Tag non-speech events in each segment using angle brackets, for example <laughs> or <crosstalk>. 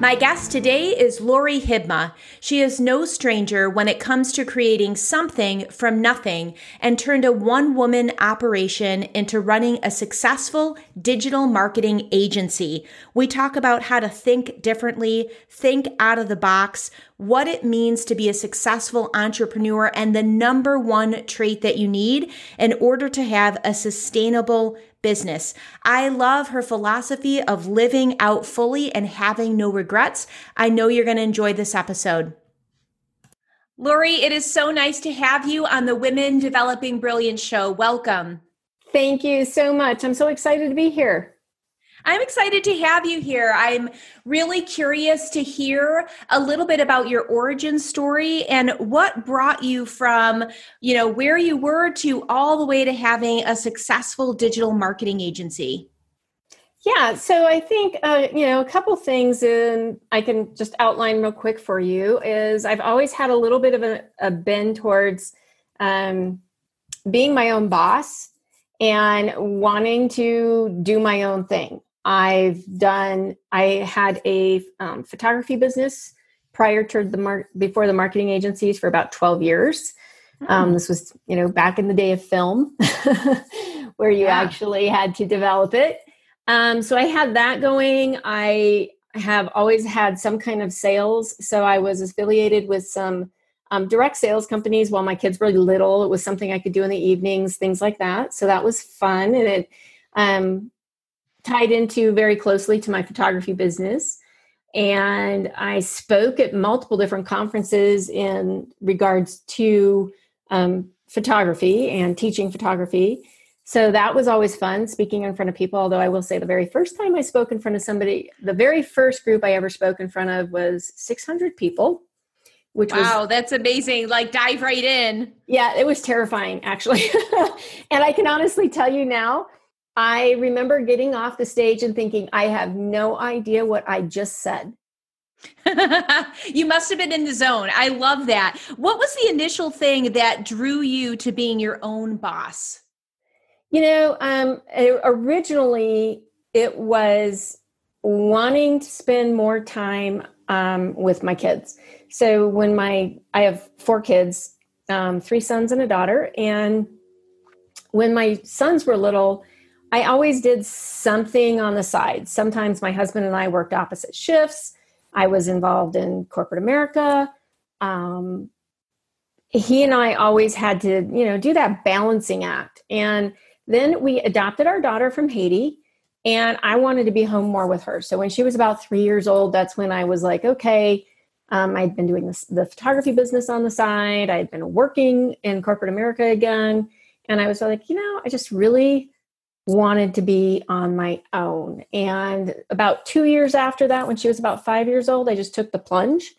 My guest today is Lori Hibma. She is no stranger when it comes to creating something from nothing and turned a one woman operation into running a successful digital marketing agency. We talk about how to think differently, think out of the box, what it means to be a successful entrepreneur, and the number one trait that you need in order to have a sustainable business. I love her philosophy of living out fully and having no regrets. I know you're going to enjoy this episode. Lori, it is so nice to have you on the Women Developing Brilliant show. Welcome. Thank you so much. I'm so excited to be here. I'm excited to have you here. I'm really curious to hear a little bit about your origin story and what brought you from, you know, where you were to all the way to having a successful digital marketing agency. Yeah, so I think uh, you know a couple things, and I can just outline real quick for you. Is I've always had a little bit of a, a bend towards um, being my own boss and wanting to do my own thing. I've done, I had a um, photography business prior to the mark before the marketing agencies for about 12 years. Mm. Um, this was, you know, back in the day of film <laughs> where you yeah. actually had to develop it. Um, so I had that going. I have always had some kind of sales. So I was affiliated with some um, direct sales companies while my kids were little. It was something I could do in the evenings, things like that. So that was fun. And it, um, tied into very closely to my photography business. And I spoke at multiple different conferences in regards to um, photography and teaching photography. So that was always fun speaking in front of people. Although I will say, the very first time I spoke in front of somebody, the very first group I ever spoke in front of was 600 people. Which wow, was, that's amazing. Like, dive right in. Yeah, it was terrifying, actually. <laughs> and I can honestly tell you now, I remember getting off the stage and thinking, I have no idea what I just said. <laughs> you must have been in the zone. I love that. What was the initial thing that drew you to being your own boss? You know, um, originally it was wanting to spend more time um, with my kids. So when my I have four kids, um, three sons and a daughter, and when my sons were little, I always did something on the side. Sometimes my husband and I worked opposite shifts. I was involved in corporate America. Um, he and I always had to, you know, do that balancing act. And then we adopted our daughter from Haiti, and I wanted to be home more with her. So when she was about three years old, that's when I was like, okay. Um, I'd been doing this, the photography business on the side. I'd been working in corporate America again, and I was like, you know, I just really wanted to be on my own. And about two years after that, when she was about five years old, I just took the plunge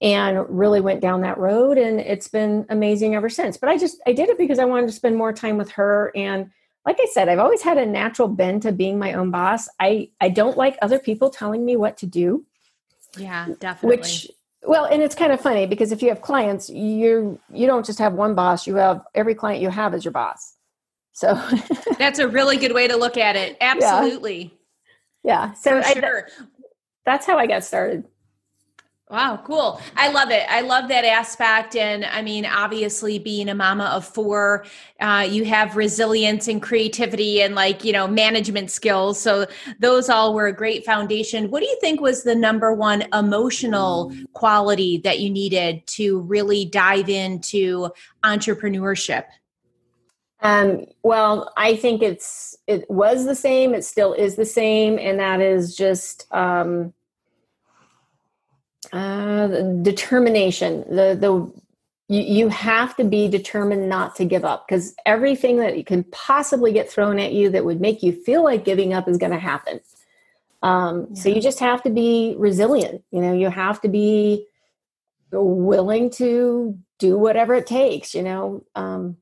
and really went down that road. And it's been amazing ever since. But I just, I did it because I wanted to spend more time with her. And like I said, I've always had a natural bend to being my own boss. I, I don't like other people telling me what to do. Yeah, definitely. Which well, and it's kind of funny because if you have clients, you you don't just have one boss, you have every client you have is your boss. So <laughs> that's a really good way to look at it. Absolutely. Yeah. yeah. So sure. I, that's how I got started. Wow, cool. I love it. I love that aspect. And I mean, obviously, being a mama of four, uh, you have resilience and creativity and like, you know, management skills. So those all were a great foundation. What do you think was the number one emotional quality that you needed to really dive into entrepreneurship? Um, well, I think it's it was the same. It still is the same, and that is just um, uh, determination. The the you, you have to be determined not to give up because everything that you can possibly get thrown at you that would make you feel like giving up is going to happen. Um, yeah. So you just have to be resilient. You know, you have to be willing to do whatever it takes, you know. Um,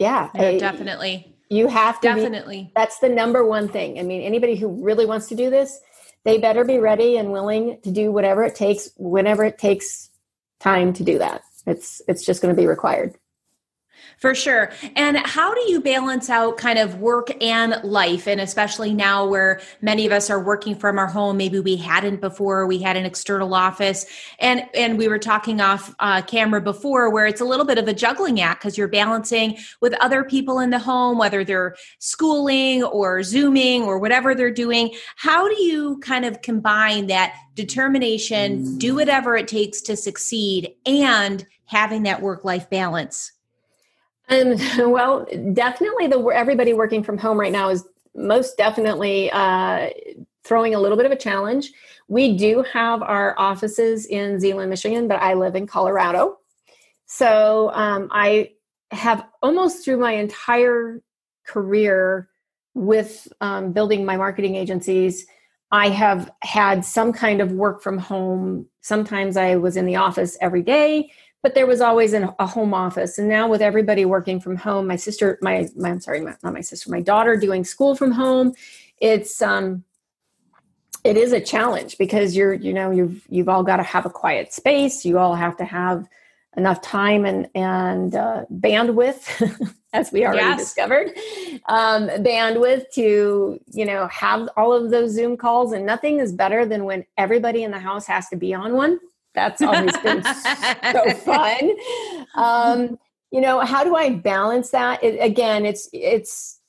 yeah, yeah definitely. You have to definitely. Be, that's the number one thing. I mean, anybody who really wants to do this, they better be ready and willing to do whatever it takes, whenever it takes time to do that. It's it's just going to be required. For sure. And how do you balance out kind of work and life? And especially now where many of us are working from our home, maybe we hadn't before, we had an external office. And, and we were talking off uh, camera before where it's a little bit of a juggling act because you're balancing with other people in the home, whether they're schooling or Zooming or whatever they're doing. How do you kind of combine that determination, do whatever it takes to succeed, and having that work life balance? Um, <laughs> well, definitely the everybody working from home right now is most definitely uh, throwing a little bit of a challenge. We do have our offices in Zeeland, Michigan, but I live in Colorado. So um, I have almost through my entire career with um, building my marketing agencies, I have had some kind of work from home. Sometimes I was in the office every day but there was always an, a home office. And now with everybody working from home my sister my, my i'm sorry my, not my sister my daughter doing school from home it's um it is a challenge because you're you know you've you've all got to have a quiet space. You all have to have enough time and and uh, bandwidth <laughs> as we already yes. discovered um, bandwidth to you know have all of those zoom calls. And nothing is better than when everybody in the house has to be on one that's always been so fun. Um, you know, how do I balance that? It, again, it's it's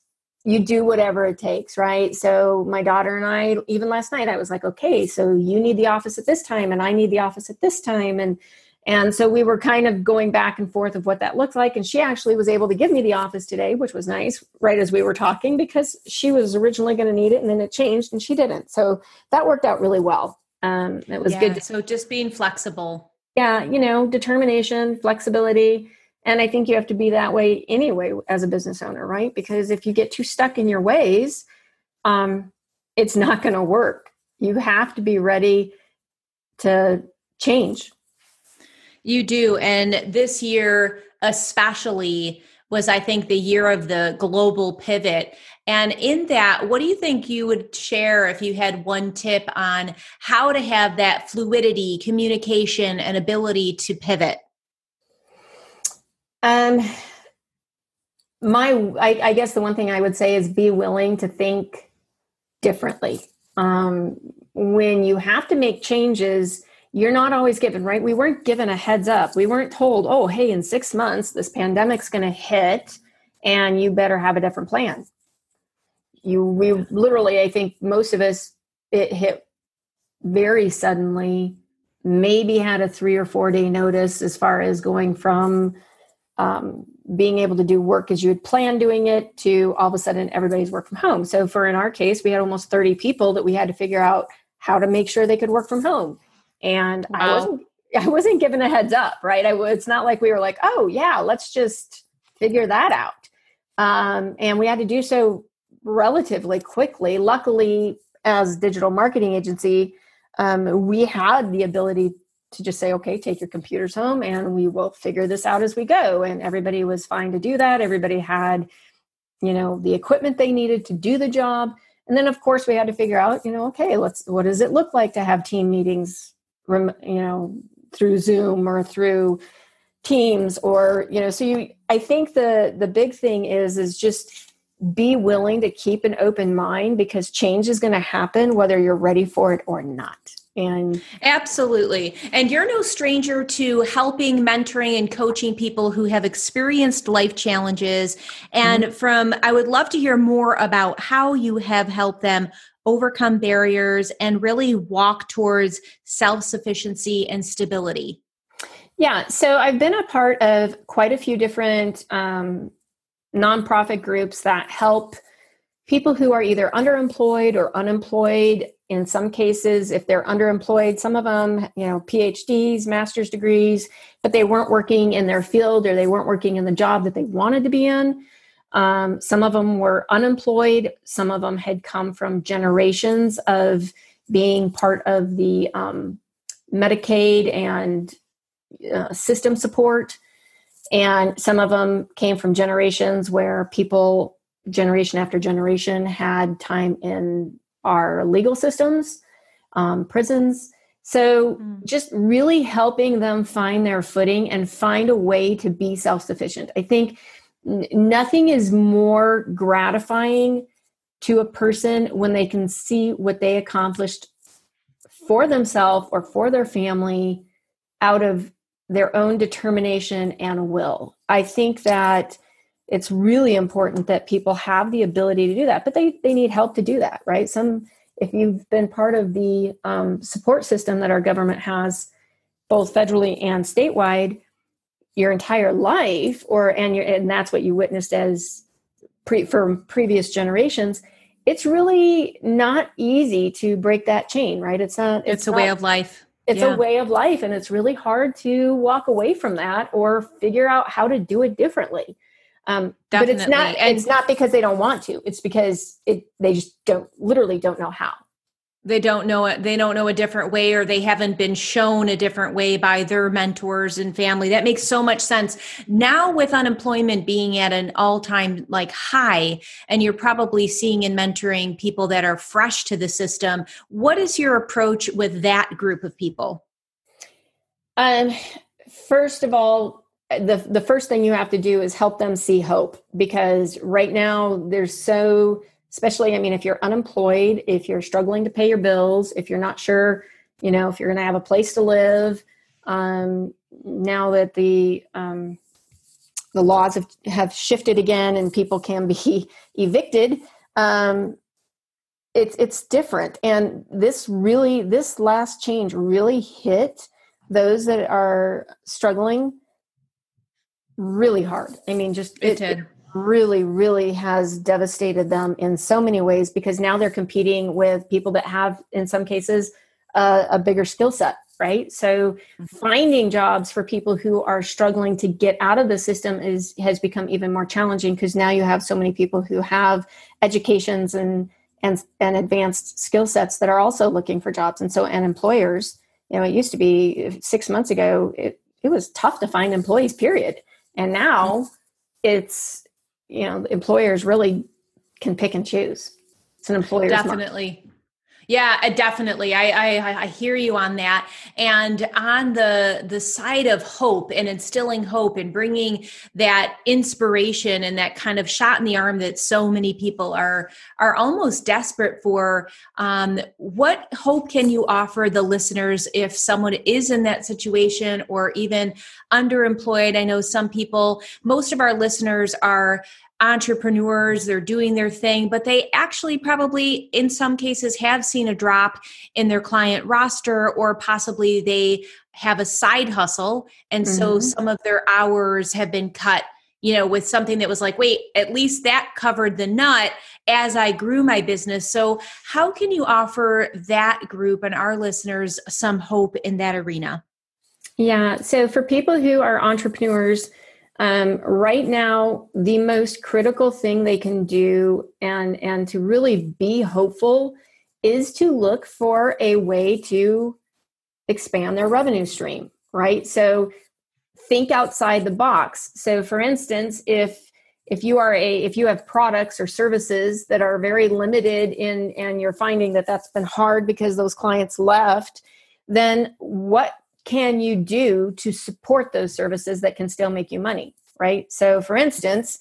you do whatever it takes, right? So my daughter and I, even last night, I was like, okay, so you need the office at this time, and I need the office at this time, and and so we were kind of going back and forth of what that looked like. And she actually was able to give me the office today, which was nice, right as we were talking, because she was originally going to need it and then it changed and she didn't. So that worked out really well. Um, it was yeah, good. To, so just being flexible. Yeah, you know, determination, flexibility. And I think you have to be that way anyway as a business owner, right? Because if you get too stuck in your ways, um, it's not going to work. You have to be ready to change. You do. And this year, especially, was I think the year of the global pivot. And in that, what do you think you would share if you had one tip on how to have that fluidity, communication, and ability to pivot? Um, my, I, I guess the one thing I would say is be willing to think differently. Um, when you have to make changes, you're not always given, right? We weren't given a heads up. We weren't told, oh, hey, in six months, this pandemic's going to hit and you better have a different plan you we literally i think most of us it hit very suddenly maybe had a three or four day notice as far as going from um, being able to do work as you had planned doing it to all of a sudden everybody's work from home so for in our case we had almost 30 people that we had to figure out how to make sure they could work from home and wow. <laughs> i wasn't i wasn't given a heads up right I, it's not like we were like oh yeah let's just figure that out um, and we had to do so relatively quickly. Luckily, as digital marketing agency, um, we had the ability to just say, okay, take your computers home and we will figure this out as we go. And everybody was fine to do that. Everybody had, you know, the equipment they needed to do the job. And then, of course, we had to figure out, you know, okay, let's, what does it look like to have team meetings, you know, through Zoom or through Teams or, you know, so you, I think the, the big thing is, is just, be willing to keep an open mind because change is going to happen whether you're ready for it or not. And absolutely. And you're no stranger to helping mentoring and coaching people who have experienced life challenges. And mm-hmm. from i would love to hear more about how you have helped them overcome barriers and really walk towards self-sufficiency and stability? Yeah so i've been a part of quite a few different um, nonprofit groups that help people who are either underemployed or unemployed. In some cases if they're underemployed some of them you know phds master's degrees but they weren't working in their field or they weren't working in the job that they wanted to be in um, some of them were unemployed some of them had come from generations of being part of the um, Medicaid and uh, system support. And some of them came from generations where people, generation after generation, had time in our legal systems, um, prisons. So mm. just really helping them find their footing and find a way to be self sufficient. I think nothing is more gratifying to a person when they can see what they accomplished for themselves or for their family out of their own determination and will. I think that it's really important that people have the ability to do that, but they, they need help to do that, right? Some, if you've been part of the um, support system that our government has, both federally and statewide, your entire life, or and you and that's what you witnessed as pre, from previous generations. It's really not easy to break that chain, right? It's not. It's, it's a not, way of life it's yeah. a way of life and it's really hard to walk away from that or figure out how to do it differently um, but it's not and it's not because they don't want to it's because it they just don't literally don't know how they don't know it they don't know a different way or they haven't been shown a different way by their mentors and family. That makes so much sense. Now with unemployment being at an all-time like high and you're probably seeing and mentoring people that are fresh to the system what is your approach with that group of people? Um first of all the the first thing you have to do is help them see hope because right now there's so especially i mean if you're unemployed if you're struggling to pay your bills if you're not sure you know if you're going to have a place to live um, now that the um, the laws have, have shifted again and people can be <laughs> evicted um, it's it's different. And this really this last change really hit those that are struggling really hard. I mean just it, it did really, really has devastated them in so many ways because now they're competing with people that have, in some cases, uh, a bigger skill set, right? So mm-hmm. finding jobs for people who are struggling to get out of the system is has become even more challenging because now you have so many people who have educations and and and advanced skill sets that are also looking for jobs, and so and employers. You know, it used to be six months ago. It it was tough to find employees. Period. And now mm-hmm. it's you know employers really can pick and choose. It's an employer definitely yeah, uh, definitely. I, I I hear you on that. And on the the side of hope and instilling hope and bringing that inspiration and that kind of shot in the arm that so many people are are almost desperate for. Um, what hope can you offer the listeners if someone is in that situation or even underemployed? I know some people. Most of our listeners are entrepreneurs, they're doing their thing, but they actually probably, in some cases, have seen a drop in their client roster, or possibly they have a side hustle. And mm-hmm. so some of their hours have been cut, you know, with something that was like, wait, at least that covered the nut as I grew my business. So, how can you offer that group and our listeners some hope in that arena? Yeah. So, for people who are entrepreneurs, um, right now the most critical thing they can do and and to really be hopeful is to look for a way to expand their revenue stream right? So think outside the box. So for instance if if you are a if you have products or services that are very limited in and you're finding that that's been hard because those clients left then what can you do to support those services that can still make you money right? So for instance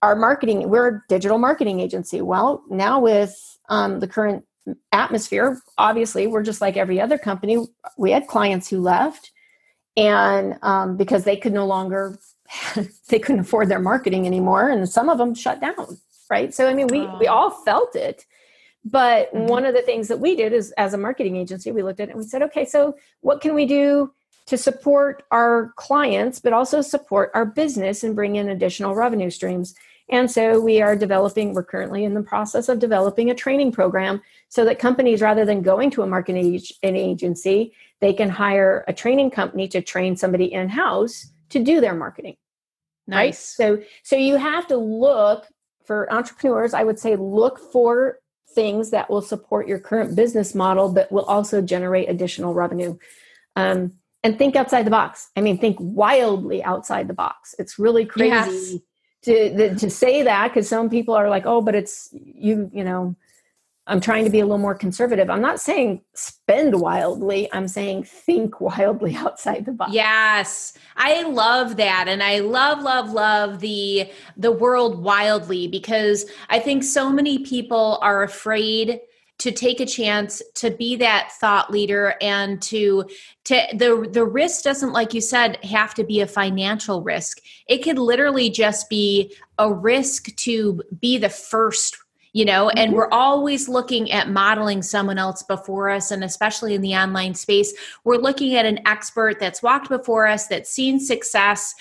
our marketing we're a digital marketing agency. Well now with um, the current atmosphere obviously we're just like every other company. We had clients who left and um, because they could no longer <laughs> they couldn't afford their marketing anymore and some of them shut down right? So i mean we we all felt it but mm-hmm. one of the things that we did is as a marketing agency, we looked at it and we said, okay, so what can we do to support our clients, but also support our business and bring in additional revenue streams? And so we are developing, we're currently in the process of developing a training program so that companies, rather than going to a marketing agency, they can hire a training company to train somebody in house to do their marketing. Nice. Right? So, so you have to look for entrepreneurs. I would say look for things that will support your current business model, but will also generate additional revenue. Um, and think outside the box. I mean, think wildly outside the box. It's really crazy yes. to to say that because some people are like, "Oh, but it's you." You know, I'm trying to be a little more conservative. I'm not saying spend wildly. I'm saying think <laughs> wildly outside the box. Yes. I love that and I love love love the the world wildly because I think so many people are afraid to take a chance to be that thought leader and to to the the risk doesn't like you said have to be a financial risk it could literally just be a risk to be the first you know and mm-hmm. we're always looking at modeling someone else before us and especially in the online space we're looking at an expert that's walked before us that's seen success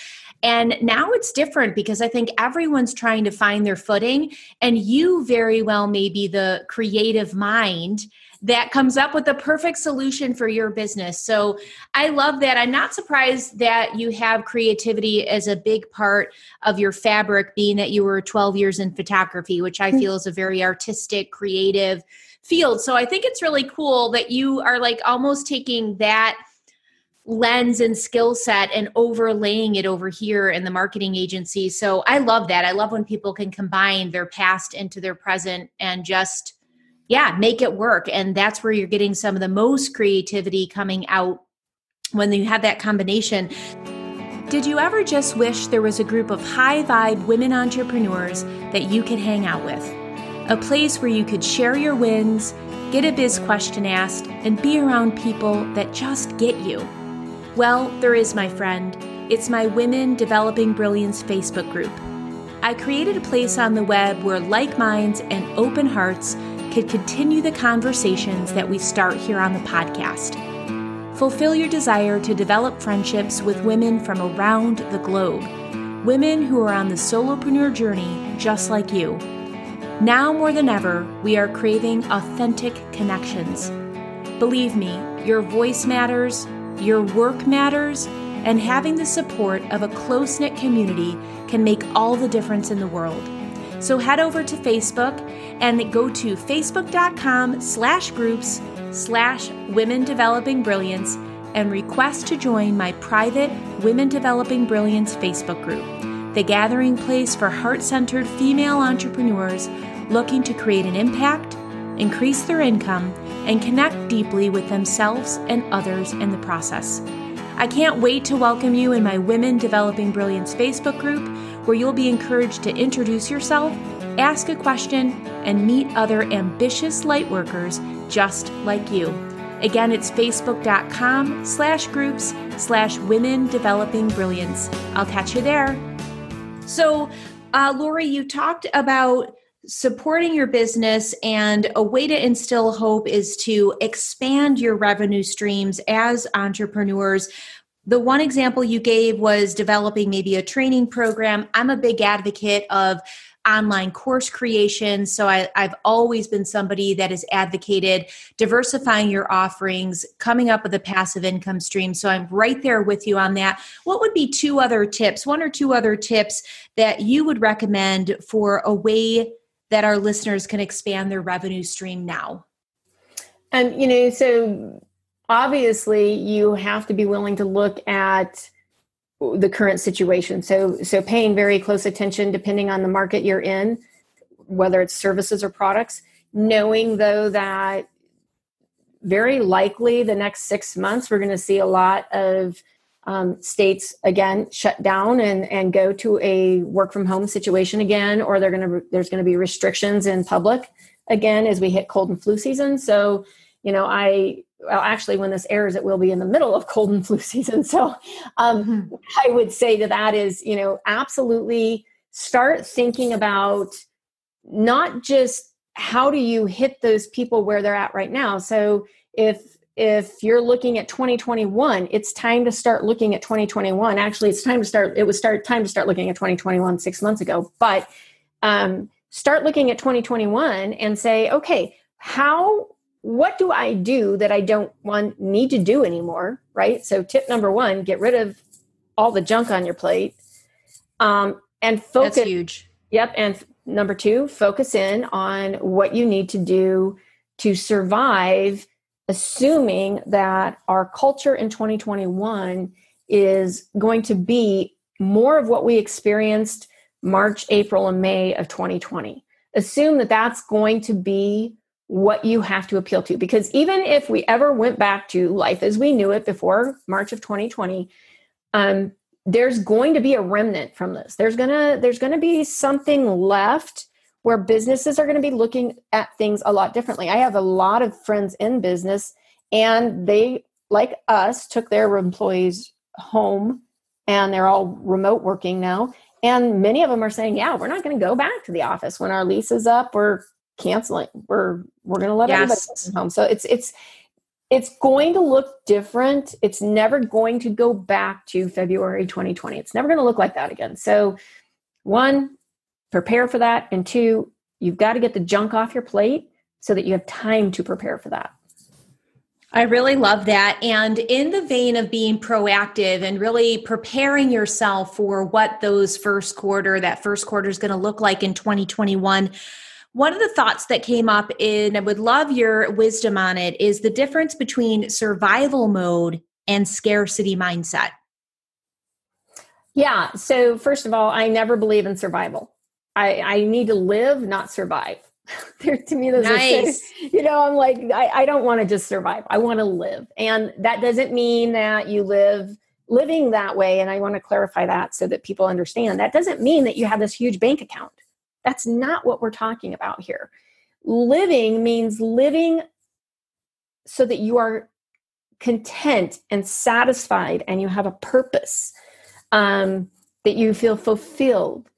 and now it's different because I think everyone's trying to find their footing, and you very well may be the creative mind that comes up with the perfect solution for your business. So I love that. I'm not surprised that you have creativity as a big part of your fabric, being that you were 12 years in photography, which I hmm. feel is a very artistic, creative field. So I think it's really cool that you are like almost taking that lens and skill set and overlaying it over here in the marketing agency. So I love that. I love when people can combine their past into their present and just yeah, make it work and that's where you're getting some of the most creativity coming out when you have that combination. Did you ever just wish there was a group of high vibe women entrepreneurs that you could hang out with? A place where you could share your wins, get a biz question asked, and be around people that just get you. Well, there is, my friend. It's my Women Developing Brilliance Facebook group. I created a place on the web where like minds and open hearts could continue the conversations that we start here on the podcast. Fulfill your desire to develop friendships with women from around the globe, women who are on the solopreneur journey just like you. Now more than ever, we are craving authentic connections. Believe me, your voice matters, your work matters, and having the support of a close knit community can make all the difference in the world. So head over to Facebook and go to facebook.com slash groups slash women developing brilliance and request to join my private Women Developing Brilliance Facebook group, the gathering place for heart centered female entrepreneurs looking to create an impact, increase their income, and connect deeply with themselves and others in the process. I can't wait to welcome you in my Women Developing Brilliance Facebook group, where you'll be encouraged to introduce yourself, ask a question, and meet other ambitious lightworkers just like you. Again, it's facebook.com slash groups slash women developing brilliance. I'll catch you there. So, uh, Lori, you talked about supporting your business and a way to instill hope is to expand your revenue streams as entrepreneurs the one example you gave was developing maybe a training program i'm a big advocate of online course creation so I, have always been somebody that has advocated diversifying your offerings coming up with a passive income stream so i'm right there with you on that what would be two other tips one or two other tips that you would recommend for a way that our listeners can expand their revenue stream now? And, you know, so obviously you have to be willing to look at the current situation. So, so paying very close attention depending on the market you're in, whether it's services or products, knowing though that very likely the next six months we're going to see a lot of um, states again shut down and and go to a work from home situation again, or they're going to there's going to be restrictions in public again as we hit cold and flu season. So, you know, I well, actually, when this airs, it will be in the middle of cold and flu <laughs> season. So, um, mm-hmm. I would say to that is, you know, absolutely start thinking about not just how do you hit those people where they're at right now. So, if if you're looking at 2021 it's time to start looking at 2021 actually it's time to start it was start time to start looking at 2021 six months ago but um, start looking at 2021 and say okay how what do i do that i don't want need to do anymore right so tip number one get rid of all the junk on your plate um, and focus That's huge yep and number two focus in on what you need to do to survive assuming that our culture in 2021 is going to be more of what we experienced March, April, and May of 2020. Assume that that's going to be what you have to appeal to. Because even if we ever went back to life as we knew it before March of 2020, um, there's going to be a remnant from this. There's gonna there's gonna be something left where businesses are going to be looking at things a lot differently. I have a lot of friends in business, and they, like us, took their employees home, and they're all remote working now. And many of them are saying, "Yeah, we're not going to go back to the office when our lease is up. We're canceling. We're we're going to let yes. everybody home." So it's it's it's going to look different. It's never going to go back to February 2020. It's never going to look like that again. So, one, prepare for that. And two, you've got to get the junk off your plate so that you have time to prepare for that. I really love that. And in the vein of being proactive and really preparing yourself for what those first quarter, that first quarter is going to look like in 2021 one of the thoughts that came up in, I would love your wisdom on it, is the difference between survival mode and scarcity mindset. Yeah. So, first of all, I never believe in survival. I, I need to live, not survive. <laughs> there to me, those nice. are, you know, I'm like, I, I don't want to just survive. I want to live. And that doesn't mean that you live living that way. And I want to clarify that so that people understand that doesn't mean that you have this huge bank account. That's not what we're talking about here. Living means living so that you are content and satisfied and you have a purpose, um, that you feel fulfilled.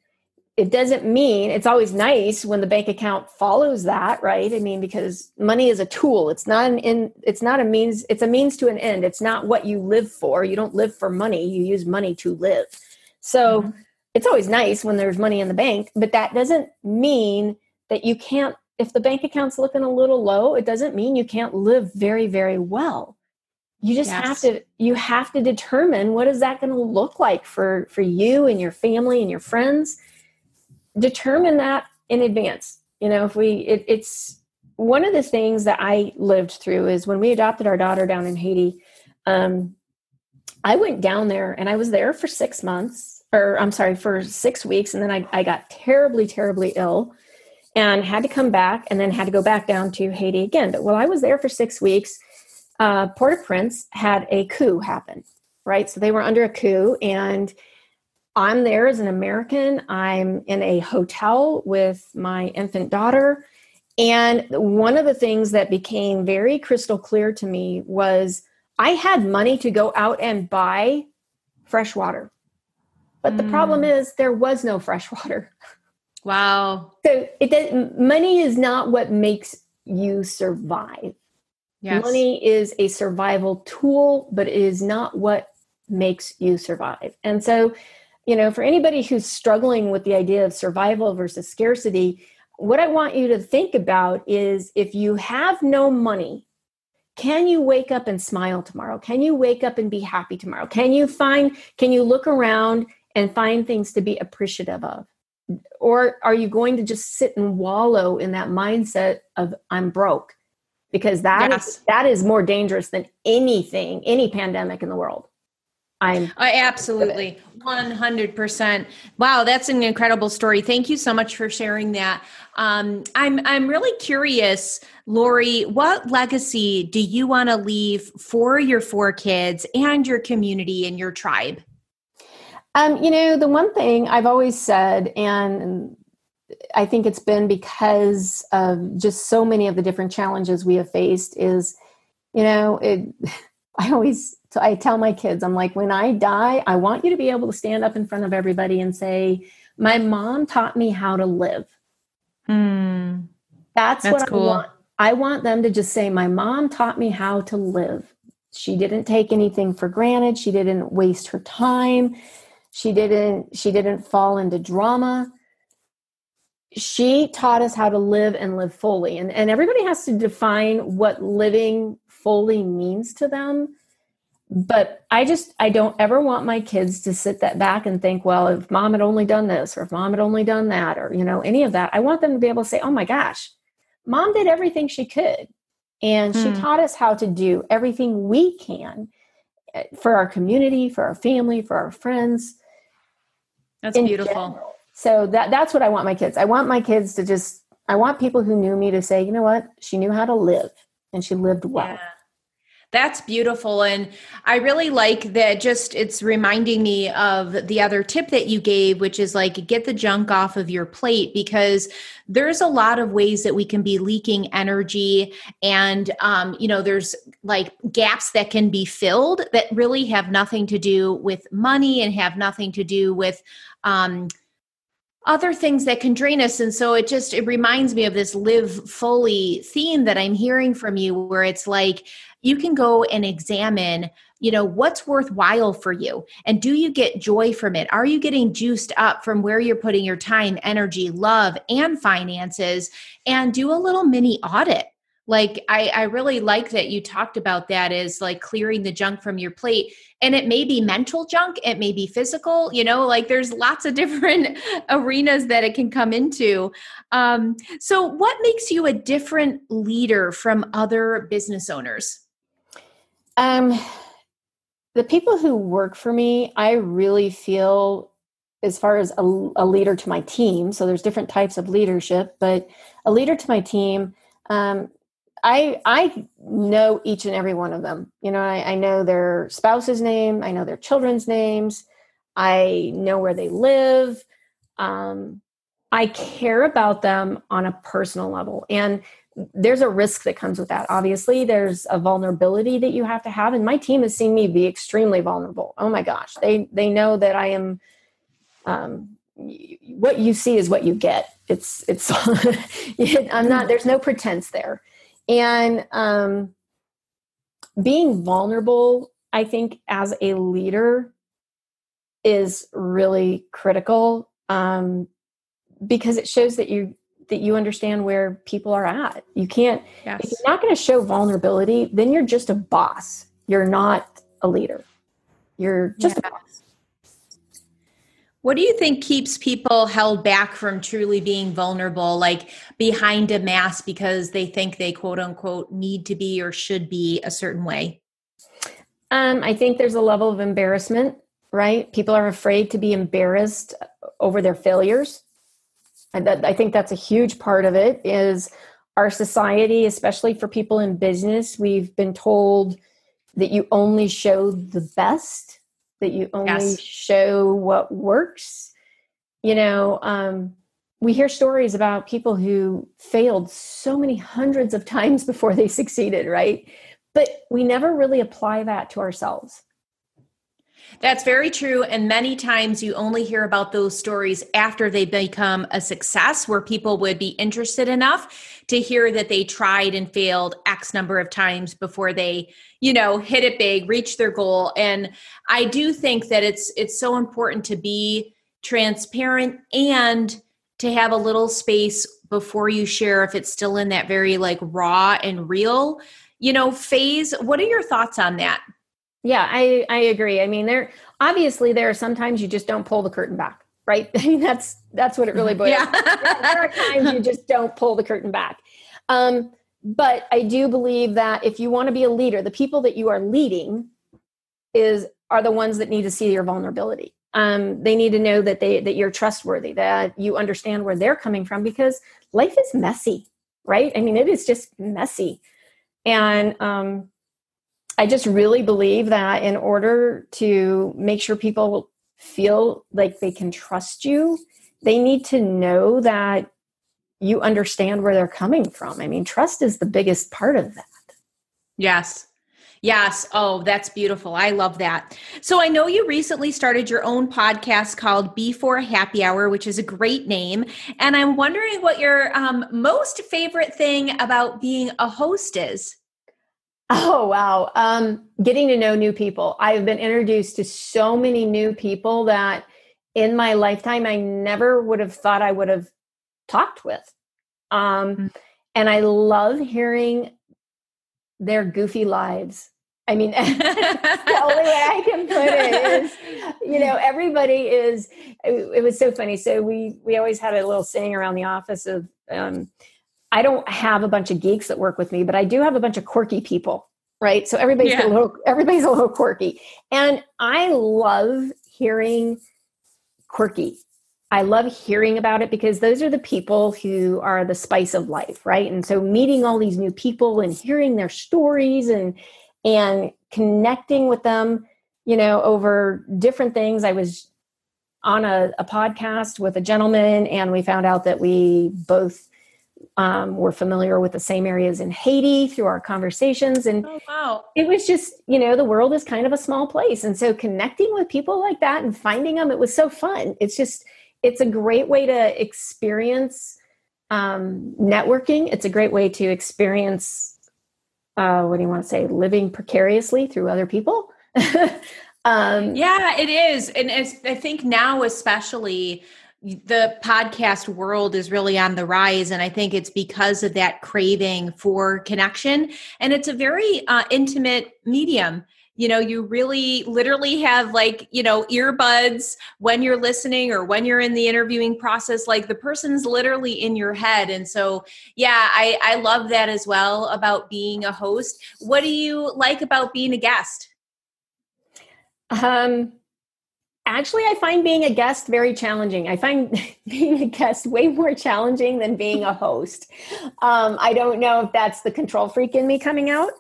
It doesn't mean it's always nice when the bank account follows that, right? I mean, because money is a tool. It's not an in, it's not a means, it's a means to an end. It's not what you live for. You don't live for money, you use money to live. So mm-hmm it's always nice when there's money in the bank, but that doesn't mean that you can't if the bank account's looking a little low, it doesn't mean you can't live very very well. You just yes. have to you have to determine what is that going to look like for for you and your family and your friends. Determine that in advance. You know, if we it, it's one of the things that I lived through is when we adopted our daughter down in Haiti. Um, I went down there and I was there for six months or I'm sorry, for six weeks. And then I, I got terribly, terribly ill and had to come back and then had to go back down to Haiti again. But while I was there for six weeks, uh, Port au Prince had a coup happen, right? So they were under a coup and I'm there as an American. I'm in a hotel with my infant daughter. And one of the things that became very crystal clear to me was I had money to go out and buy fresh water. But the problem mm. is there was no fresh <laughs> water. Wow. So it does, money is not what makes you survive. Yes. Money is a survival tool, but it is not what makes you survive. And so, you know, for anybody who's struggling with the idea of survival versus scarcity, what I want you to think about is if you have no money, can you wake up and smile tomorrow? Can you wake up and be happy tomorrow? Can you find, can you look around and find things to be appreciative of? Or are you going to just sit and wallow in that mindset of I'm broke? Because that yes. is, that is more dangerous than anything, any pandemic in the world. I'm I absolutely 100%. Wow, that's an incredible story. Thank you so much for sharing that. Um, I'm I'm really curious, Lori, what legacy do you want to leave for your four kids and your community and your tribe? Um, you know, the one thing I've always said, and I think it's been because of just so many of the different challenges we have faced, is, you know, it. <laughs> I always I tell my kids, I'm like, when I die, I want you to be able to stand up in front of everybody and say, "My mom taught me how to live." Mm, that's, that's, what cool. I want. I want them to just say, "My mom taught me how to live." She didn't take anything for granted. She didn't waste her time she didn't she didn't fall into drama. She taught us how to live and live fully and, and everybody has to define what living fully means to them. But i just i don't ever want my kids to sit that back and think well if mom had only done this or if mom had only done that or you know any of that. I want them to be able to say oh my gosh mom did everything she could And she hmm. taught us how to do everything we can for our community, for our family, for our friends. That's beautiful. General. So that that's what I want my kids. I want my kids to just I want people who knew me to say, you know what? She knew how to live and she lived well. Yeah. That's beautiful. And I really like that just it's reminding me of the other tip that you gave, which is like get the junk off of your plate because there's a lot of ways that we can be leaking energy. And, um, you know, there's like gaps that can be filled that really have nothing to do with money and have nothing to do with, um, other things that can drain us. And so it just it reminds me of this live fully theme that i'm hearing from you where it's like you can go and examine you know what's worthwhile for you and do you get joy from it? Are you getting juiced up from where you're putting your time energy love and finances? And do a little mini audit like I, I really like that you talked about that is like clearing the junk from your plate and it may be mental junk it may be physical you know like there's lots of <laughs> different arenas that it can come into um, so what makes you a different leader from other business owners um, the people who work for me, I really feel as far as a, a, leader to my team. So there's different types of leadership, but a leader to my team, um, I I know each and every one of them. You know, I, I know their spouse's name, I know their children's names, I know where they live. Um, I care about them on a personal level, and there's a risk that comes with that. Obviously, there's a vulnerability that you have to have, and my team has seen me be extremely vulnerable. Oh my gosh, they they know that I am. Um, what you see is what you get. It's it's. <laughs> I'm not. There's no pretense there, and um, being vulnerable, I think, as a leader, is really critical um, because it shows that you that you understand where people are at. You can't, yes. if you're not going to show vulnerability, then you're just a boss. You're not a leader. You're just yeah. a boss. What do you think keeps people held back from truly being vulnerable, like behind a mask because they think they quote unquote need to be or should be a certain way? Um, I think there's a level of embarrassment, right? People are afraid to be embarrassed over their failures and that, I think that's a huge part of it is our society, especially for people in business, we've been told that you only show the best, that you only yes. show what works. You know, um, we hear stories about people who failed so many hundreds of times <laughs> before they succeeded, right? But we never really apply that to ourselves. That's very true. And many times you only hear about those stories after they become a success, where people would be interested enough to hear that they tried and failed X number of times before they, you know, hit it big, reach their goal. And I do think that it's it's so important to be transparent and to have a little space before you share if it's still in that very like raw and real, you know, phase. What are your thoughts on that? Yeah, I I agree. I mean, there obviously there are sometimes you just don't pull the curtain back, right? <laughs> I mean, that's that's what it really boils. Yeah. yeah there are times you just don't pull the curtain back. Um, but I do believe that if you want to be a leader, the people that you are leading is are the ones that need to see your vulnerability. Um, they need to know that they that you're trustworthy, that you understand where they're coming from, because life is messy, right? I mean, it is just messy, and um, I just really believe that in order to make sure people feel like they can trust you, they need to know that you understand where they're coming from. I mean, trust is the biggest part of that. Yes. Yes. Oh, that's beautiful. I love that. So I know you recently started your own podcast called Before Happy Hour, which is a great name. And I'm wondering what your um, most favorite thing about being a host is. Oh, wow. Um, getting to know new people. I've been introduced to so many new people that in my lifetime I never would have thought I would have talked with. Um, mm-hmm. And I love hearing their goofy lives. I mean, <laughs> the only way I can put it is, you know, <laughs> everybody is. It, it, was so funny. So we we always had a little saying around the office of, um, I don't have a bunch of geeks that work with me, but I do have a bunch of quirky people, right? So everybody's yeah. a little everybody's a little quirky. And I love hearing quirky. I love hearing about it because those are the people who are the spice of life, right? And so meeting all these new people and hearing their stories and and connecting with them, you know, over different things. I was on a, a podcast with a gentleman and we found out that we both um, were familiar with the same areas in Haiti through our conversations. And oh, wow. it was just, you know, the world is kind of a small place. And so connecting with people like that and finding them, it was so fun. It's just, it's a great way to experience um, networking. It's a great way to experience, uh, what do you want to say, living precariously through other people. <laughs> um, yeah, it is. And I think now, especially, the podcast world is really on the rise and i think it's because of that craving for connection. And it's a very uh, intimate medium. You know you really literally have like you know earbuds when you're listening or when you're in the interviewing process like the person's literally in your head. And so yeah i i love that as well about being a host. What do you like about being a guest? Um actually i find being a guest very challenging. I find <laughs> being a guest way more challenging than being a host. Um, i don't know if that's the control freak in me coming out.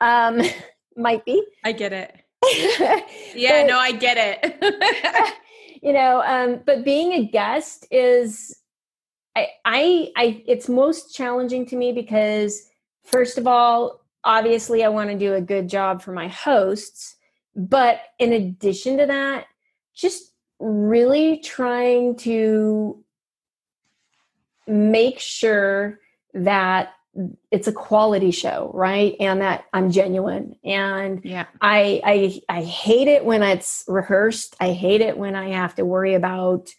Um, <laughs> might be. I get it. <laughs> Yeah but, no i get it. You know um, but being a guest is I, I i it's most challenging to me because first of all obviously i want to do a good job for my hosts but in addition to that just really trying to make sure that it's a quality show right? And that i'm genuine. And yeah. I, I i hate it when it's rehearsed. I hate it when i have to worry about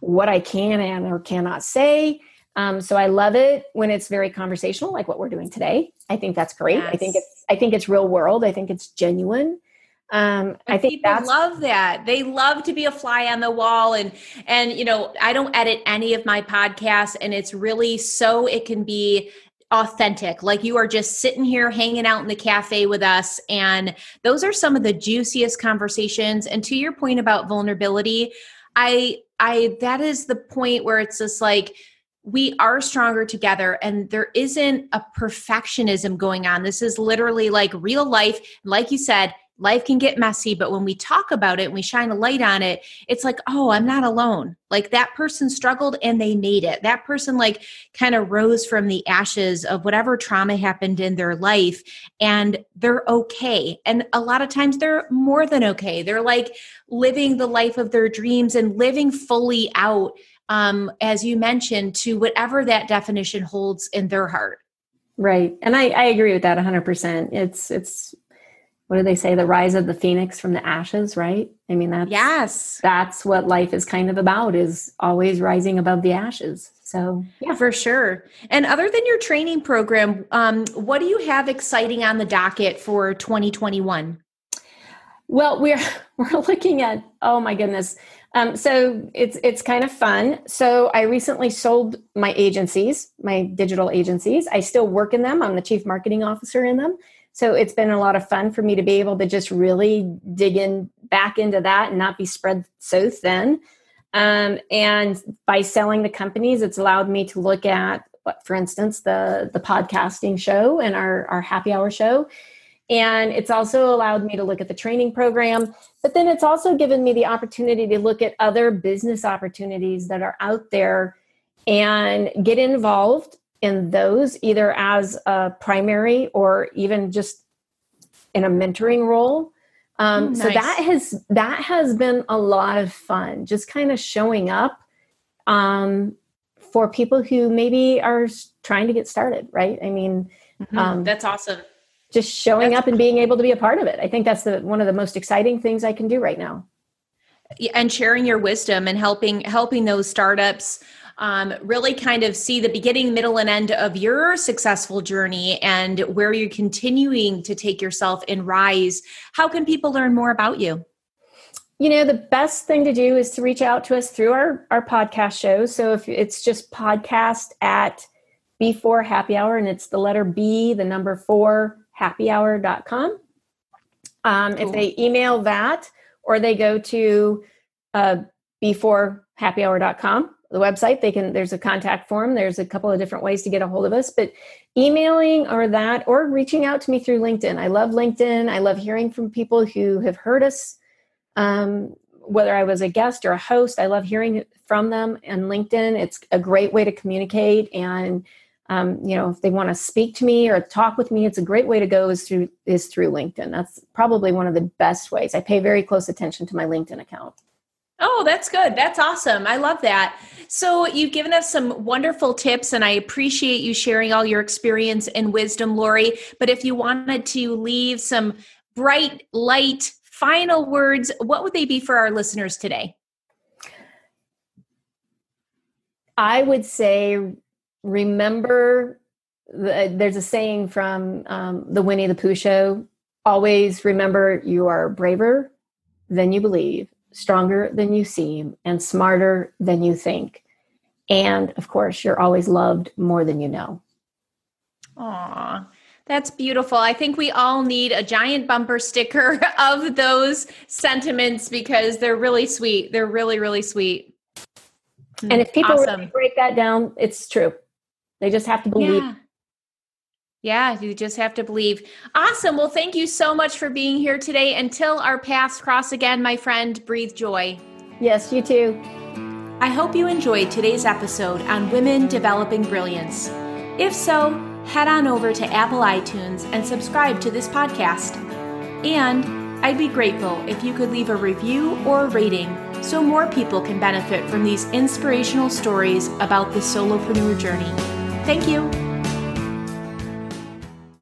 what i can and or cannot say. Um, so i love it when it's very conversational like what we're doing today. I think that's great. Yes. i think it's i think it's real world. I think it's genuine um, I think people that's love that. They love to be a fly on the wall, and and you know, I don't edit any of my podcasts, and it's really so it can be authentic. Like you are just sitting here hanging out in the cafe with us, and those are some of the juiciest conversations. And to your point about vulnerability, I I that is the point where it's just like we are stronger together and there isn't a perfectionism going on. This is literally like real life. Like you said, life can get messy, but when we talk about it and we shine a light on it, it's like, oh, I'm not alone. Like that person struggled and they made it. That person, like, kind of rose from the ashes of whatever trauma happened in their life and they're okay. And a lot of times they're more than okay. They're like living the life of their dreams and living fully out, um, as you mentioned, to whatever that definition holds in their heart. Right. And I, I agree with that 100%. It's, it's, what do they say? The rise of the phoenix from the ashes right? I mean that's yes. that's what life is kind of about is always rising above the ashes. So yeah. For sure. And other than your training program um, what do you have exciting on the docket for 2021 well we're <laughs> we're looking at oh my goodness. Um, so it's it's kind of fun. So i recently sold my agencies my digital agencies. I still work in them. I'm the chief marketing officer in them so it's been a lot of fun for me to be able to just really dig in back into that and not be spread so thin. Um, and by selling the companies, it's allowed me to look at, for instance, the the podcasting show and our our happy hour show. And it's also allowed me to look at the training program, but then it's also given me the opportunity to look at other business opportunities that are out there and get involved in those either as a primary or even just in a mentoring role. Um, nice. so that has that has been a lot of fun just kind of showing up um, for people who maybe are trying to get started right? I mean mm-hmm. um, that's awesome. just showing that's up and being able to be a part of it. I think that's the one of the most exciting things i can do right now. And sharing your wisdom and helping helping those startups um, really kind of see the beginning, middle, and end of your successful journey and where you're continuing to take yourself and rise, how can people learn more about you? You know, the best thing to do is to reach out to us through our, our podcast shows. So if it's just podcast at before happy hour, and it's the letter B, the number four, happyhour.com. Um, cool. If they email that or they go to uh, beforehappyhour.com, the website, they can, there's a contact form. There's a couple of different ways to get a hold of us, but emailing or that, or reaching out to me through LinkedIn. I love LinkedIn. I love hearing from people who have heard us. Um, whether I was a guest or a host, I love hearing from them and LinkedIn. It's a great way to communicate and um, you know, if they want to speak to me or talk with me, it's a great way to go is through is through LinkedIn. That's probably one of the best ways. I pay very close attention to my LinkedIn account. Oh, that's good. That's awesome. I love that. So, you've given us some wonderful tips, and I appreciate you sharing all your experience and wisdom, Lori. But if you wanted to leave some bright, light, final words, what would they be for our listeners today? I would say remember the, there's a saying from um, the Winnie the Pooh show always remember you are braver than you believe, stronger than you seem, and smarter than you think. And of course, you're always loved more than you know. Aw, that's beautiful. I think we all need a giant bumper sticker <laughs> of those sentiments because they're really sweet. They're really, really sweet. And if people awesome. really break that down, it's true. They just have to believe. Yeah. Yeah, you just have to believe. Awesome. Well, thank you so much for being here today. Until our paths cross again, my friend, breathe joy. Yes, you too. I hope you enjoyed today's episode on women developing brilliance. If so, head on over to Apple iTunes and subscribe to this podcast. And I'd be grateful if you could leave a review or a rating so more people can benefit from these inspirational stories about the solopreneur journey. Thank you.